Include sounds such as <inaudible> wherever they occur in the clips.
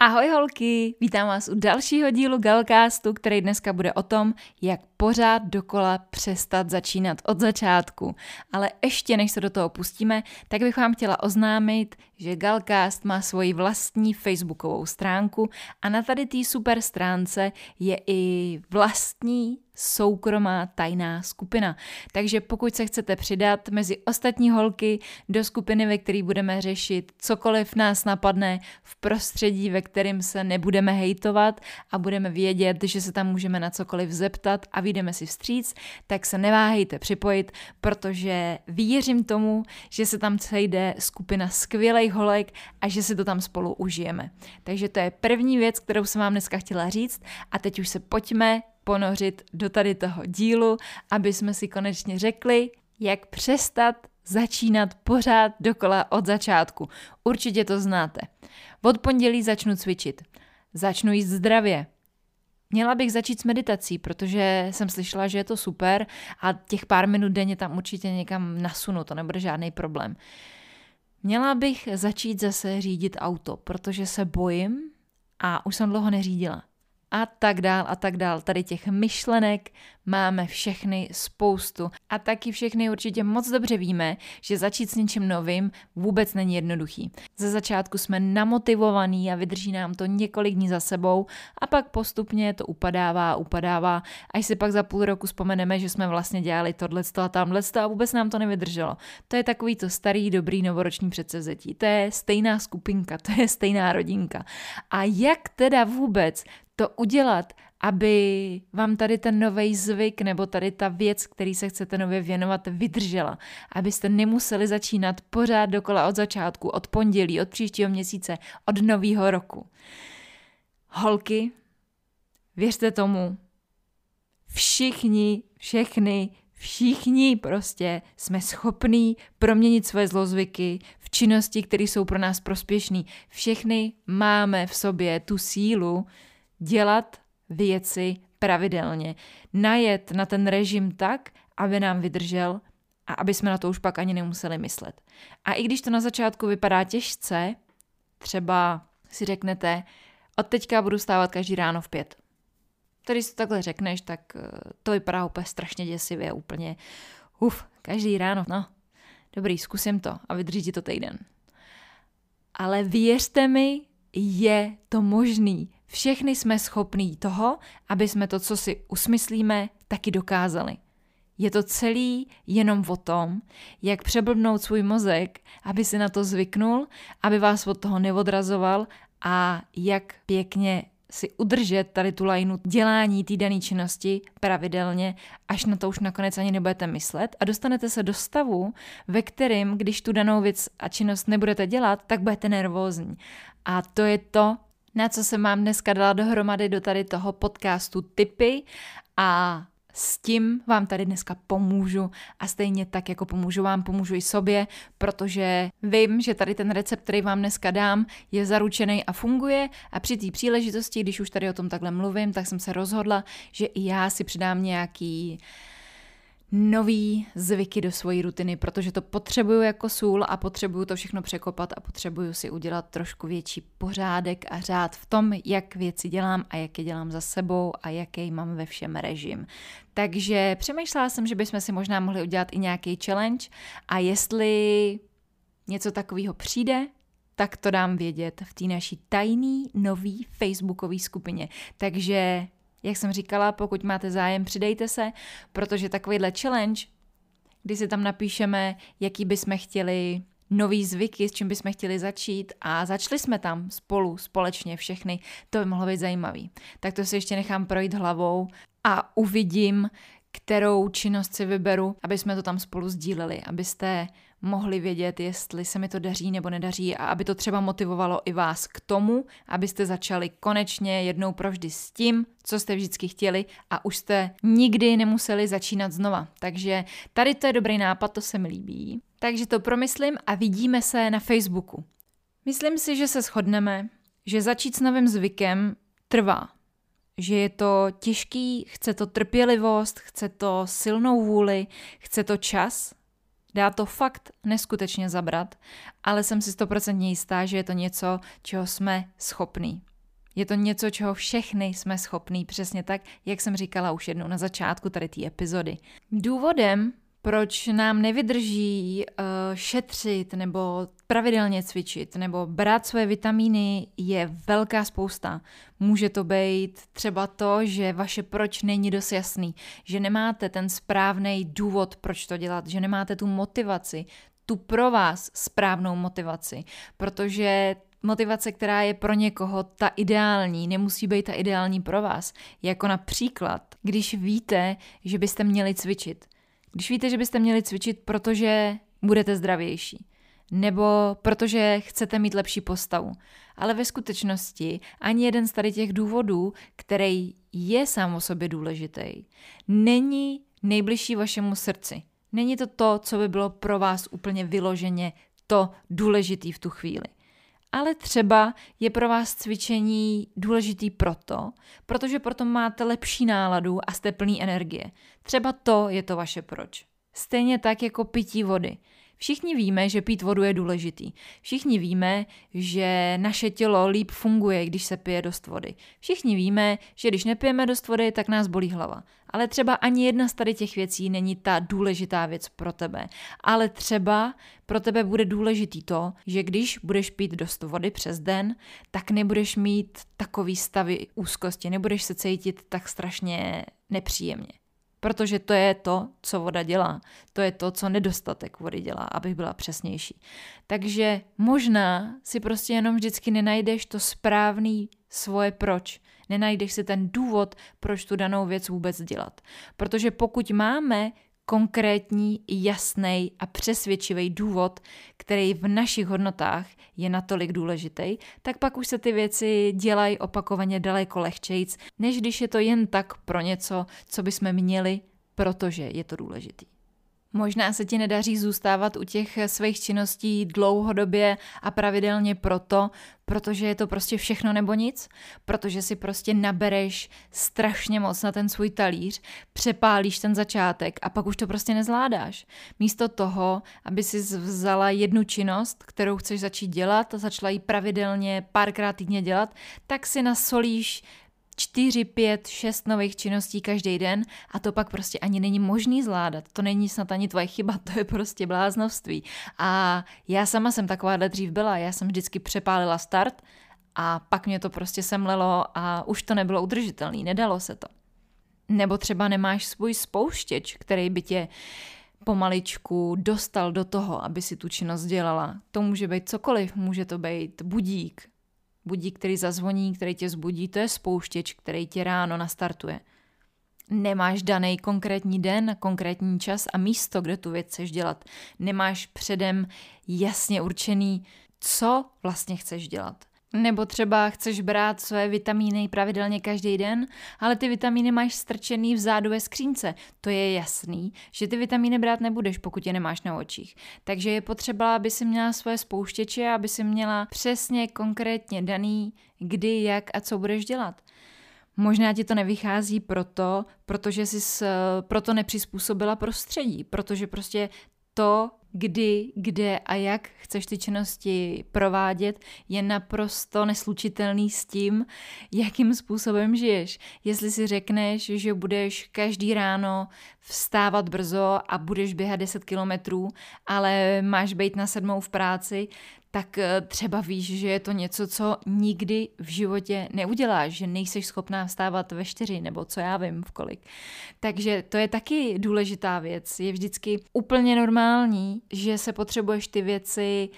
Ahoj holky, vítám vás u dalšího dílu Galcastu, který dneska bude o tom, jak pořád dokola přestat začínat od začátku. Ale ještě než se do toho pustíme, tak bych vám chtěla oznámit, že Galcast má svoji vlastní facebookovou stránku a na tady té super stránce je i vlastní soukromá tajná skupina. Takže pokud se chcete přidat mezi ostatní holky do skupiny, ve které budeme řešit cokoliv nás napadne v prostředí, ve kterém se nebudeme hejtovat a budeme vědět, že se tam můžeme na cokoliv zeptat a vyjdeme si vstříc, tak se neváhejte připojit, protože věřím tomu, že se tam sejde skupina skvělých holek a že si to tam spolu užijeme. Takže to je první věc, kterou jsem vám dneska chtěla říct a teď už se pojďme ponořit do tady toho dílu, aby jsme si konečně řekli, jak přestat začínat pořád dokola od začátku. Určitě to znáte. Od pondělí začnu cvičit. Začnu jíst zdravě. Měla bych začít s meditací, protože jsem slyšela, že je to super a těch pár minut denně tam určitě někam nasunu, to nebude žádný problém. Měla bych začít zase řídit auto, protože se bojím a už jsem dlouho neřídila a tak dál a tak dál. Tady těch myšlenek máme všechny spoustu a taky všechny určitě moc dobře víme, že začít s něčím novým vůbec není jednoduchý. Ze začátku jsme namotivovaní a vydrží nám to několik dní za sebou a pak postupně to upadává, upadává, až si pak za půl roku vzpomeneme, že jsme vlastně dělali tohle a tamhle a vůbec nám to nevydrželo. To je takový to starý, dobrý novoroční předsevzetí. To je stejná skupinka, to je stejná rodinka. A jak teda vůbec to udělat, aby vám tady ten nový zvyk nebo tady ta věc, který se chcete nově věnovat, vydržela. Abyste nemuseli začínat pořád dokola od začátku, od pondělí, od příštího měsíce, od nového roku. Holky, věřte tomu, všichni, všechny, všichni prostě jsme schopní proměnit své zlozvyky v činnosti, které jsou pro nás prospěšné. Všechny máme v sobě tu sílu, dělat věci pravidelně, najet na ten režim tak, aby nám vydržel a aby jsme na to už pak ani nemuseli myslet. A i když to na začátku vypadá těžce, třeba si řeknete, od teďka budu stávat každý ráno v pět. Tady si to takhle řekneš, tak eh, to vypadá úplně strašně děsivě, úplně uf, každý ráno, no, dobrý, zkusím to a vydrží to týden. Ale věřte mi, je to možný. Všechny jsme schopní toho, aby jsme to, co si usmyslíme, taky dokázali. Je to celý jenom o tom, jak přeblbnout svůj mozek, aby si na to zvyknul, aby vás od toho neodrazoval a jak pěkně si udržet tady tu lajnu dělání té dané činnosti pravidelně, až na to už nakonec ani nebudete myslet a dostanete se do stavu, ve kterém, když tu danou věc a činnost nebudete dělat, tak budete nervózní. A to je to, na co se mám dneska dala dohromady do tady toho podcastu typy a s tím vám tady dneska pomůžu. A stejně tak, jako pomůžu vám, pomůžu i sobě, protože vím, že tady ten recept, který vám dneska dám, je zaručený a funguje. A při té příležitosti, když už tady o tom takhle mluvím, tak jsem se rozhodla, že i já si přidám nějaký uh, nový zvyky do svojí rutiny, protože to potřebuju jako sůl a potřebuju to všechno překopat a potřebuju si udělat trošku větší pořádek a řád v tom, jak věci dělám a jak je dělám za sebou a jaký mám ve všem režim. Takže přemýšlela jsem, že bychom si možná mohli udělat i nějaký challenge a jestli něco takového přijde, tak to dám vědět v té naší tajný nový facebookové skupině. Takže jak jsem říkala, pokud máte zájem, přidejte se, protože takovýhle challenge, kdy si tam napíšeme, jaký bychom chtěli nový zvyky, s čím bychom chtěli začít a začali jsme tam spolu, společně všechny, to by mohlo být zajímavý. Tak to si ještě nechám projít hlavou a uvidím, kterou činnost si vyberu, aby jsme to tam spolu sdíleli, abyste mohli vědět, jestli se mi to daří nebo nedaří a aby to třeba motivovalo i vás k tomu, abyste začali konečně jednou provždy s tím, co jste vždycky chtěli a už jste nikdy nemuseli začínat znova. Takže tady to je dobrý nápad, to se mi líbí. Takže to promyslím a vidíme se na Facebooku. Myslím si, že se shodneme, že začít s novým zvykem trvá. Že je to těžký, chce to trpělivost, chce to silnou vůli, chce to čas – Dá to fakt neskutečně zabrat, ale jsem si stoprocentně jistá, že je to něco, čeho jsme schopní. Je to něco, čeho všechny jsme schopní, přesně tak, jak jsem říkala už jednou na začátku tady té epizody. Důvodem, proč nám nevydrží uh, šetřit nebo pravidelně cvičit nebo brát své vitamíny je velká spousta. Může to být třeba to, že vaše proč není dost jasný, že nemáte ten správný důvod, proč to dělat, že nemáte tu motivaci, tu pro vás správnou motivaci, protože motivace, která je pro někoho ta ideální, nemusí být ta ideální pro vás. Jako například, když víte, že byste měli cvičit – když víte, že byste měli cvičit, protože budete zdravější, nebo protože chcete mít lepší postavu. Ale ve skutečnosti ani jeden z tady těch důvodů, který je sám o sobě důležitý, není nejbližší vašemu srdci. Není to to, co by bylo pro vás úplně vyloženě to důležitý v tu chvíli ale třeba je pro vás cvičení důležitý proto, protože proto máte lepší náladu a jste plný energie. Třeba to je to vaše proč. Stejně tak jako pití vody. Všichni víme, že pít vodu je důležitý. Všichni víme, že naše tělo líp funguje, když se pije dost vody. Všichni víme, že když nepijeme dost vody, tak nás bolí hlava. Ale třeba ani jedna z tady těch věcí není ta důležitá věc pro tebe. Ale třeba pro tebe bude důležitý to, že když budeš pít dost vody přes den, tak nebudeš mít takový stavy úzkosti, nebudeš se cítit tak strašně nepříjemně. Protože to je to, co voda dělá. To je to, co nedostatek vody dělá, abych byla přesnější. Takže možná si prostě jenom vždycky nenajdeš to správný svoje proč. Nenajdeš si ten důvod, proč tu danou věc vůbec dělat. Protože pokud máme konkrétní, jasný a přesvědčivý důvod, který v našich hodnotách je natolik důležitý, tak pak už se ty věci dělají opakovaně daleko lehčejc, než když je to jen tak pro něco, co bychom měli, protože je to důležitý. Možná se ti nedaří zůstávat u těch svých činností dlouhodobě a pravidelně proto, protože je to prostě všechno nebo nic, protože si prostě nabereš strašně moc na ten svůj talíř, přepálíš ten začátek a pak už to prostě nezvládáš. Místo toho, aby si vzala jednu činnost, kterou chceš začít dělat a začala ji pravidelně párkrát týdně dělat, tak si nasolíš 4, 5, 6 nových činností každý den a to pak prostě ani není možný zvládat. To není snad ani tvoje chyba, to je prostě bláznovství. A já sama jsem takováhle dřív byla, já jsem vždycky přepálila start a pak mě to prostě semlelo a už to nebylo udržitelné, nedalo se to. Nebo třeba nemáš svůj spouštěč, který by tě pomaličku dostal do toho, aby si tu činnost dělala. To může být cokoliv, může to být budík, Budík, který zazvoní, který tě zbudí, to je spouštěč, který tě ráno nastartuje. Nemáš daný konkrétní den, konkrétní čas a místo, kde tu věc chceš dělat. Nemáš předem jasně určený, co vlastně chceš dělat. Nebo třeba chceš brát své vitamíny pravidelně každý den, ale ty vitamíny máš strčený vzadu ve skřínce. To je jasný, že ty vitamíny brát nebudeš, pokud je nemáš na očích. Takže je potřeba, aby si měla svoje spouštěče, aby si měla přesně konkrétně daný, kdy, jak a co budeš dělat. Možná ti to nevychází proto, protože jsi proto nepřizpůsobila prostředí, protože prostě to, kdy, kde a jak chceš ty činnosti provádět, je naprosto neslučitelný s tím, jakým způsobem žiješ. Jestli si řekneš, že budeš každý ráno vstávat brzo a budeš běhat 10 kilometrů, ale máš být na sedmou v práci, tak eh, třeba víš, že je to něco, co nikdy v životě neuděláš, že nejseš schopná vstávat ve čtyři, nebo co já vím v kolik. Takže to je taky důležitá věc. Je vždycky úplně normální, že se potřebuješ ty věci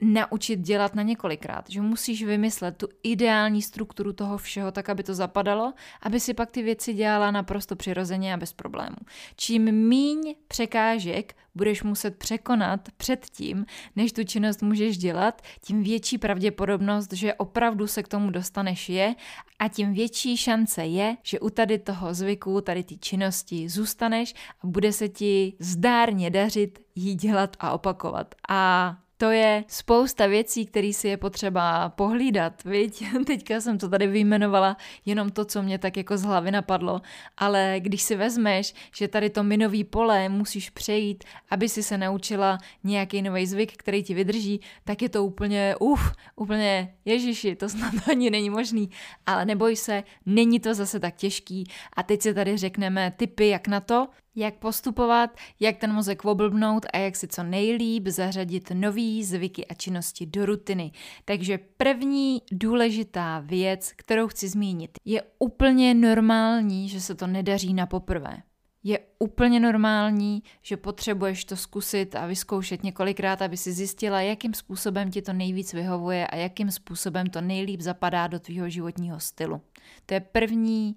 naučit dělat na několikrát, že musíš vymyslet tu ideální strukturu toho všeho tak, aby to zapadalo, aby si pak ty věci dělala naprosto přirozeně a bez problémů. Čím míň překážek budeš muset překonat před tím, než tu činnost můžeš dělat, tím větší pravděpodobnost, že opravdu se k tomu dostaneš je a tím větší šance je, že u tady toho zvyku, tady ty činnosti zůstaneš a bude se ti zdárně dařit jí dělat a opakovat. A to je spousta věcí, které si je potřeba pohlídat, viď? <laughs> Teďka jsem to tady vyjmenovala, jenom to, co mě tak jako z hlavy napadlo, ale když si vezmeš, že tady to minový pole musíš přejít, aby si se naučila nějaký nový zvyk, který ti vydrží, tak je to úplně, uf, úplně, ježiši, to snad <laughs> ani není možný, ale neboj se, není to zase tak těžký. A teď si tady řekneme typy, jak na to, jak postupovat, jak ten mozek oblbnout a jak si co nejlíp zařadit nový zvyky a činnosti do rutiny. Takže první důležitá věc, kterou chci zmínit, je úplně normální, že se to nedaří na poprvé. Je úplně normální, že potřebuješ to zkusit a vyzkoušet několikrát, aby si zjistila, jakým způsobem ti to nejvíc vyhovuje a jakým způsobem to nejlíp zapadá do tvýho životního stylu. To je první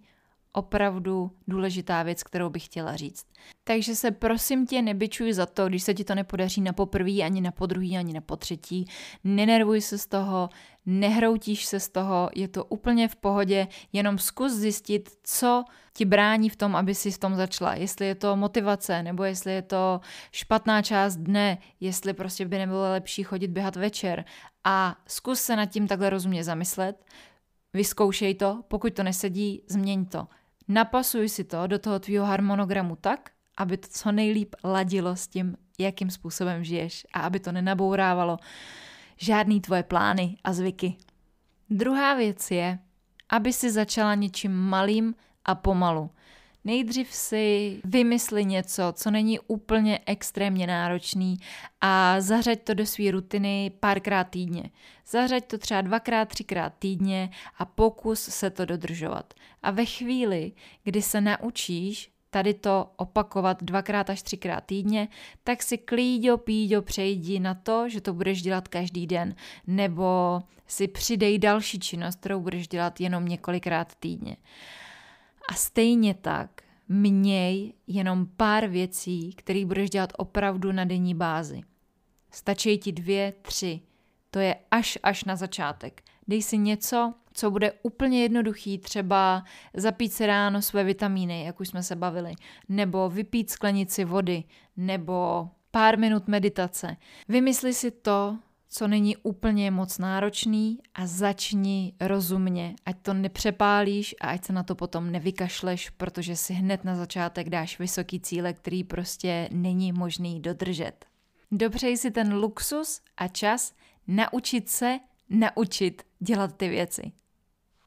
opravdu důležitá věc, kterou bych chtěla říct. Takže se prosím tě nebyčuj za to, když se ti to nepodaří na poprvý, ani na podruhý, ani na potřetí. Nenervuj se z toho, nehroutíš se z toho, je to úplně v pohodě, jenom zkus zjistit, co ti brání v tom, aby si v tom začala. Jestli je to motivace, nebo jestli je to špatná část dne, jestli prostě by nebylo lepší chodit běhat večer. A zkus se nad tím takhle rozumně zamyslet, vyzkoušej to, pokud to nesedí, změň to. Napasuj si to do toho tvýho harmonogramu tak, aby to co nejlíp ladilo s tím, jakým způsobem žiješ a aby to nenabourávalo žádný tvoje plány a zvyky. Druhá věc je, aby si začala něčím malým a pomalu. Nejdřív si vymysli něco, co není úplně extrémně náročný a zařaď to do své rutiny párkrát týdně. Zařaď to třeba dvakrát, třikrát týdně a pokus se to dodržovat. A ve chvíli, kdy se naučíš tady to opakovat dvakrát až třikrát týdně, tak si klíďo píďo přejdi na to, že to budeš dělat každý den, nebo si přidej další činnost, kterou budeš dělat jenom několikrát týdně. A stejně tak měj jenom pár věcí, které budeš dělat opravdu na denní bázi. Stačí ti dvě, tři. To je až až na začátek. Dej si něco, co bude úplně jednoduchý, třeba zapít si ráno své vitamíny, jak už jsme se bavili, nebo vypít sklenici vody, nebo pár minut meditace. Vymysli si to, co není úplně moc náročný a začni rozumně, ať to nepřepálíš a ať se na to potom nevykašleš, protože si hned na začátek dáš vysoký cíle, který prostě není možný dodržet. Dobřej si ten luxus a čas naučit se naučit dělat ty věci.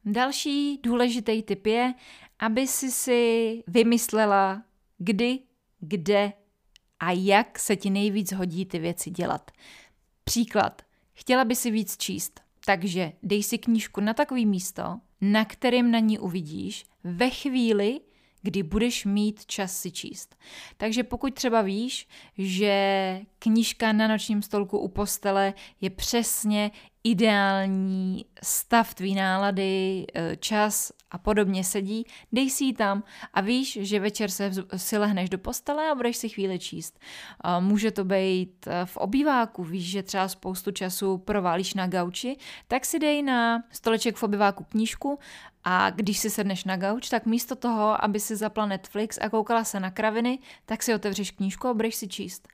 Další důležitý tip je, aby si si vymyslela, kdy, kde a jak se ti nejvíc hodí ty věci dělat. Příklad. Chtěla by si víc číst, takže dej si knížku na takový místo, na kterým na ní uvidíš ve chvíli, kdy budeš mít čas si číst. Takže pokud třeba víš, že knížka na nočním stolku u postele je přesně ideální stav tvý nálady, e, čas a podobně sedí, dej si ji tam a víš, že večer se si lehneš do postele a budeš si chvíli číst. Může to být e, v obýváku, víš, že třeba spoustu času proválíš na gauči, tak si dej na stoleček v obýváku knížku a když si sedneš na gauč, tak místo toho, aby si zapla Netflix a koukala se na kraviny, tak si otevřeš knížku a budeš si číst.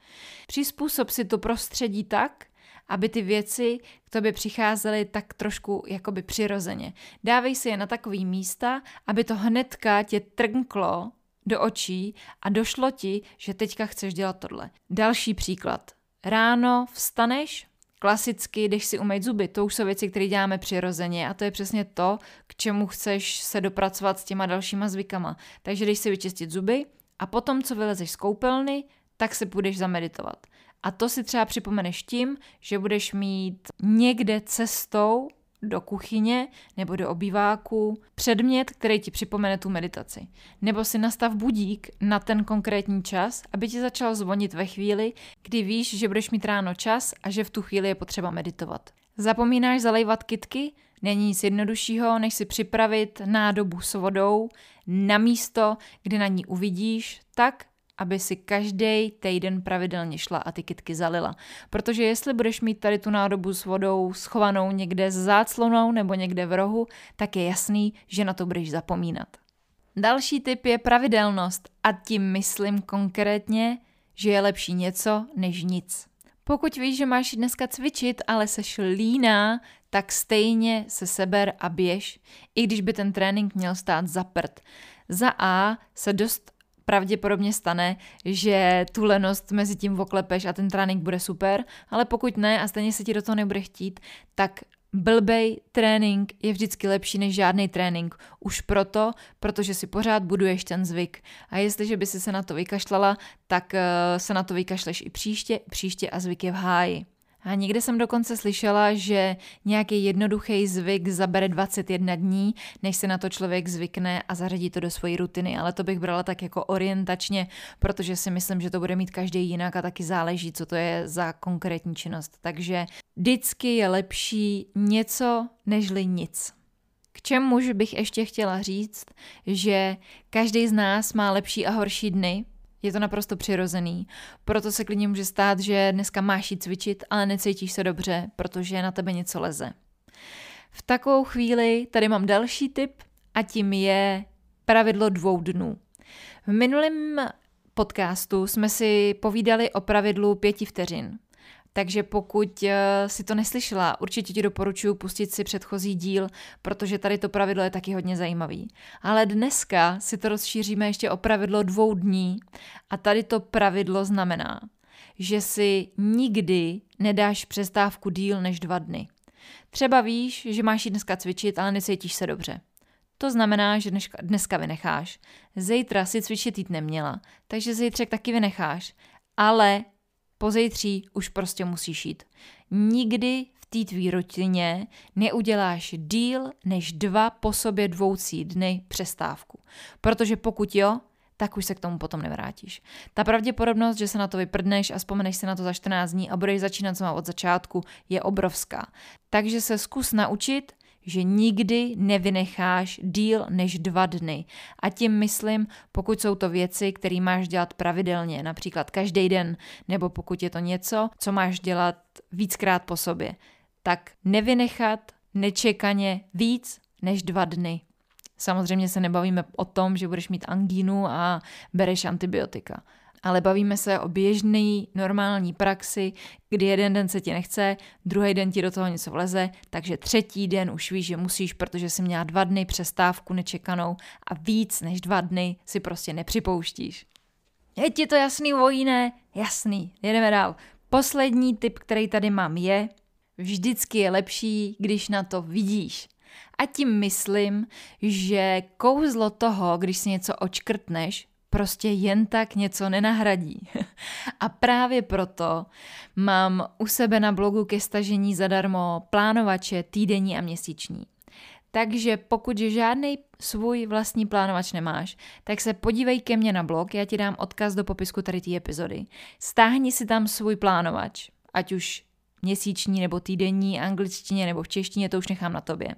Přizpůsob si to prostředí tak, aby ty věci k tobě přicházely tak trošku jakoby přirozeně. Dávej si je na takový místa, aby to hnedka tě trnklo do očí a došlo ti, že teďka chceš dělat tohle. Další příklad. Ráno vstaneš, klasicky jdeš si umýt zuby, to už jsou věci, které děláme přirozeně a to je přesně to, k čemu chceš se dopracovat s těma dalšíma zvykama. Takže jdeš si vyčistit zuby a potom, co vylezeš z koupelny, tak se půjdeš zameditovat. A to si třeba připomeneš tím, že budeš mít někde cestou do kuchyně nebo do obýváku předmět, který ti připomene tu meditaci. Nebo si nastav budík na ten konkrétní čas, aby ti začal zvonit ve chvíli, kdy víš, že budeš mít ráno čas a že v tu chvíli je potřeba meditovat. Zapomínáš zalejvat kitky? Není nic jednoduššího, než si připravit nádobu s vodou na místo, kde na ní uvidíš, tak, aby si každý týden pravidelně šla a ty kytky zalila. Protože jestli budeš mít tady tu nádobu s vodou schovanou někde s záclonou nebo někde v rohu, tak je jasný, že na to budeš zapomínat. Další typ je pravidelnost a tím myslím konkrétně, že je lepší něco než nic. Pokud víš, že máš dneska cvičit, ale seš líná, tak stejně se seber a běž, i když by ten trénink měl stát za prd. Za A se dost pravděpodobně stane, že tu lenost mezi tím oklepeš a ten trénink bude super, ale pokud ne a stejně se ti do toho nebude chtít, tak blbej trénink je vždycky lepší než žádný trénink. Už proto, protože si pořád buduješ ten zvyk. A jestliže by si se na to vykašlala, tak uh, se na to vykašleš i příště, příště a zvyk je v háji. A někde jsem dokonce slyšela, že nějaký jednoduchý zvyk zabere 21 dní, než se na to člověk zvykne a zařadí to do své rutiny, ale to bych brala tak jako orientačně, protože si myslím, že to bude mít každý jinak a taky záleží, co to je za konkrétní činnost. Takže vždycky je lepší něco nežli nic. K čemuž bych ještě chtěla říct, že každý z nás má lepší a horší dny, je to naprosto přirozený. Proto se klidně může stát, že dneska máš jít cvičit, ale necítíš se dobře, protože na tebe něco leze. V takovou chvíli tady mám další tip a tím je pravidlo dvou dnů. V minulém podcastu jsme si povídali o pravidlu pěti vteřin. Takže pokud eh, si to neslyšela, určitě ti doporučuji pustit si předchozí díl, protože tady to pravidlo je taky hodně zajímavý. Ale dneska si to rozšíříme ještě o pravidlo dvou dní a tady to pravidlo znamená, že si nikdy nedáš přestávku díl než dva dny. Třeba víš, že máš jít dneska cvičit, ale necítíš se dobře. To znamená, že dneska, dneska vynecháš. Zítra si cvičit jít neměla, takže zítřek taky vynecháš. Ale pozejtří už prostě musíš jít. Nikdy v té tvý rutině neuděláš díl než dva po sobě dvoucí dny přestávku. Protože pokud jo, tak už se k tomu potom nevrátíš. Ta pravděpodobnost, že se na to vyprdneš a vzpomeneš si na to za 14 dní a budeš začínat znova od začátku, je obrovská. Takže se zkus naučit že nikdy nevynecháš díl než dva dny. A tím myslím, pokud jsou to věci, které máš dělat pravidelně, například každý den, nebo pokud je to něco, co máš dělat víckrát po sobě, tak nevynechat nečekaně víc než dva dny. Samozřejmě se nebavíme o tom, že budeš mít angínu a bereš antibiotika ale bavíme se o běžné normální praxi, kdy jeden den se ti nechce, druhý den ti do toho něco vleze, takže třetí den už víš, že musíš, protože jsi měla dva dny přestávku nečekanou a víc než dva dny si prostě nepřipouštíš. Je ti to jasný, vojíne? Jasný, jedeme dál. Poslední tip, který tady mám, je, vždycky je lepší, když na to vidíš. A tím myslím, že kouzlo toho, když si něco očkrtneš, prostě jen tak něco nenahradí. A právě proto mám u sebe na blogu ke stažení zadarmo plánovače týdenní a měsíční. Takže pokud žádný svůj vlastní plánovač nemáš, tak se podívej ke mně na blog, já ti dám odkaz do popisku tady té epizody. Stáhni si tam svůj plánovač, ať už měsíční nebo týdenní, angličtině nebo v češtině, to už nechám na tobě.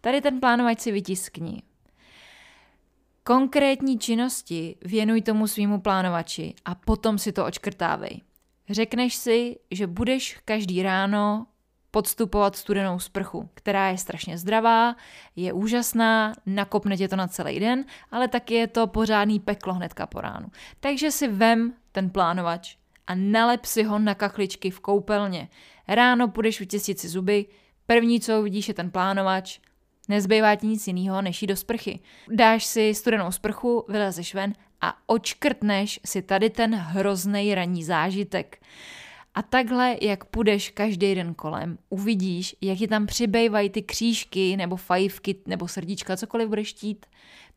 Tady ten plánovač si vytiskni, Konkrétní činnosti věnuj tomu svýmu plánovači a potom si to očkrtávej. Řekneš si, že budeš každý ráno podstupovat studenou sprchu, která je strašně zdravá, je úžasná, nakopne tě to na celý den, ale taky je to pořádný peklo hnedka po ránu. Takže si vem ten plánovač a nalep si ho na kachličky v koupelně. Ráno půjdeš vytěstit si zuby, první, co uvidíš, je ten plánovač Nezbývá ti nic jiného, než jít do sprchy. Dáš si studenou sprchu, vylezeš ven a očkrtneš si tady ten hrozný ranní zážitek. A takhle, jak půjdeš každý den kolem, uvidíš, jak ti tam přibývají ty křížky nebo fajfky nebo srdíčka, cokoliv budeš chtít,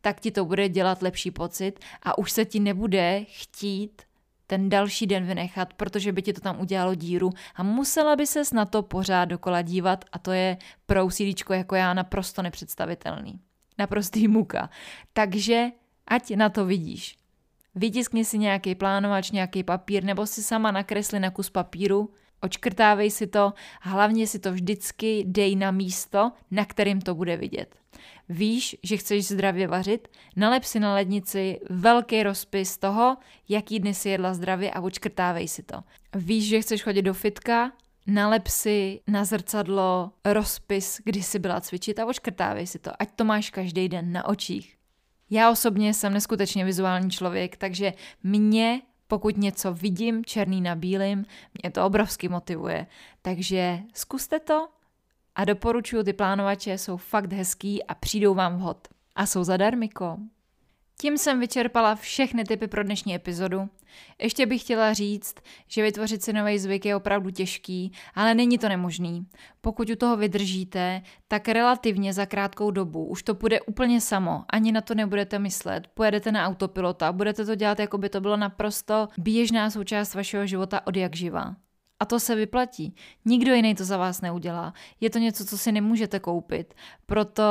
tak ti to bude dělat lepší pocit a už se ti nebude chtít ten další den vynechat, protože by ti to tam udělalo díru a musela by ses na to pořád dokola dívat a to je pro UCDčko jako já naprosto nepředstavitelný. Naprostý muka. Takže ať na to vidíš. Vytiskni si nějaký plánovač, nějaký papír, nebo si sama nakresli na kus papíru, očkrtávej si to a hlavně si to vždycky dej na místo, na kterým to bude vidět. Víš, že chceš zdravě vařit? Nalep si na lednici velký rozpis toho, jaký dny si jedla zdravě a očkrtávej si to. Víš, že chceš chodit do fitka? Nalep si na zrcadlo rozpis, kdy jsi byla cvičit a očkrtávej si to, ať to máš každý den na očích. Já osobně jsem neskutečně vizuální člověk, takže mě, pokud něco vidím černý na bílým, mě to obrovsky motivuje. Takže zkuste to a doporučuji, ty plánovače jsou fakt hezký a přijdou vám vhod. A jsou zadarmiko. Tím jsem vyčerpala všechny typy pro dnešní epizodu. Ještě bych chtěla říct, že vytvořit si nový zvyk je opravdu těžký, ale není to nemožný. Pokud u toho vydržíte, tak relativně za krátkou dobu už to půjde úplně samo, ani na to nebudete myslet, pojedete na autopilota, budete to dělat, jako by to bylo naprosto běžná součást vašeho života od jak živa. A to se vyplatí. Nikdo jiný to za vás neudělá. Je to něco, co si nemůžete koupit. Proto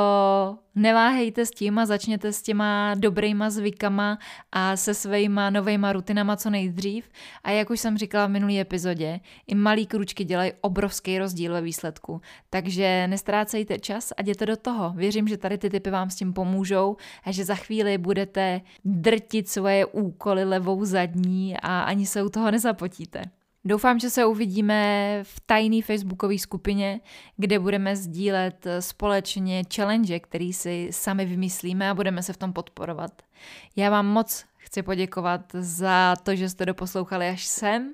neváhejte s tím a začněte s těma dobrýma zvykama a se svýma novejma rutinama co nejdřív. A jak už jsem říkala v minulý epizodě, i malý kručky dělají obrovský rozdíl ve výsledku. Takže nestrácejte čas a jděte do toho. Věřím, že tady ty typy vám s tím pomůžou a že za chvíli budete drtit svoje úkoly levou zadní a ani se u toho nezapotíte. Doufám, že se uvidíme v tajné facebookové skupině, kde budeme sdílet společně challenge, který si sami vymyslíme a budeme se v tom podporovat. Já vám moc chci poděkovat za to, že jste doposlouchali až sem.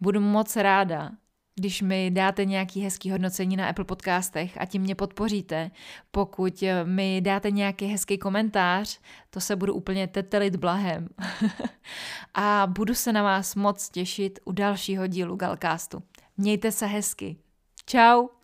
Budu moc ráda, když mi dáte nějaký hezký hodnocení na Apple podcastech a tím mě podpoříte. Pokud mi dáte nějaký hezký komentář, to se budu úplně tetelit blahem. <laughs> a budu se na vás moc těšit u dalšího dílu Galcastu. Mějte se hezky. Ciao.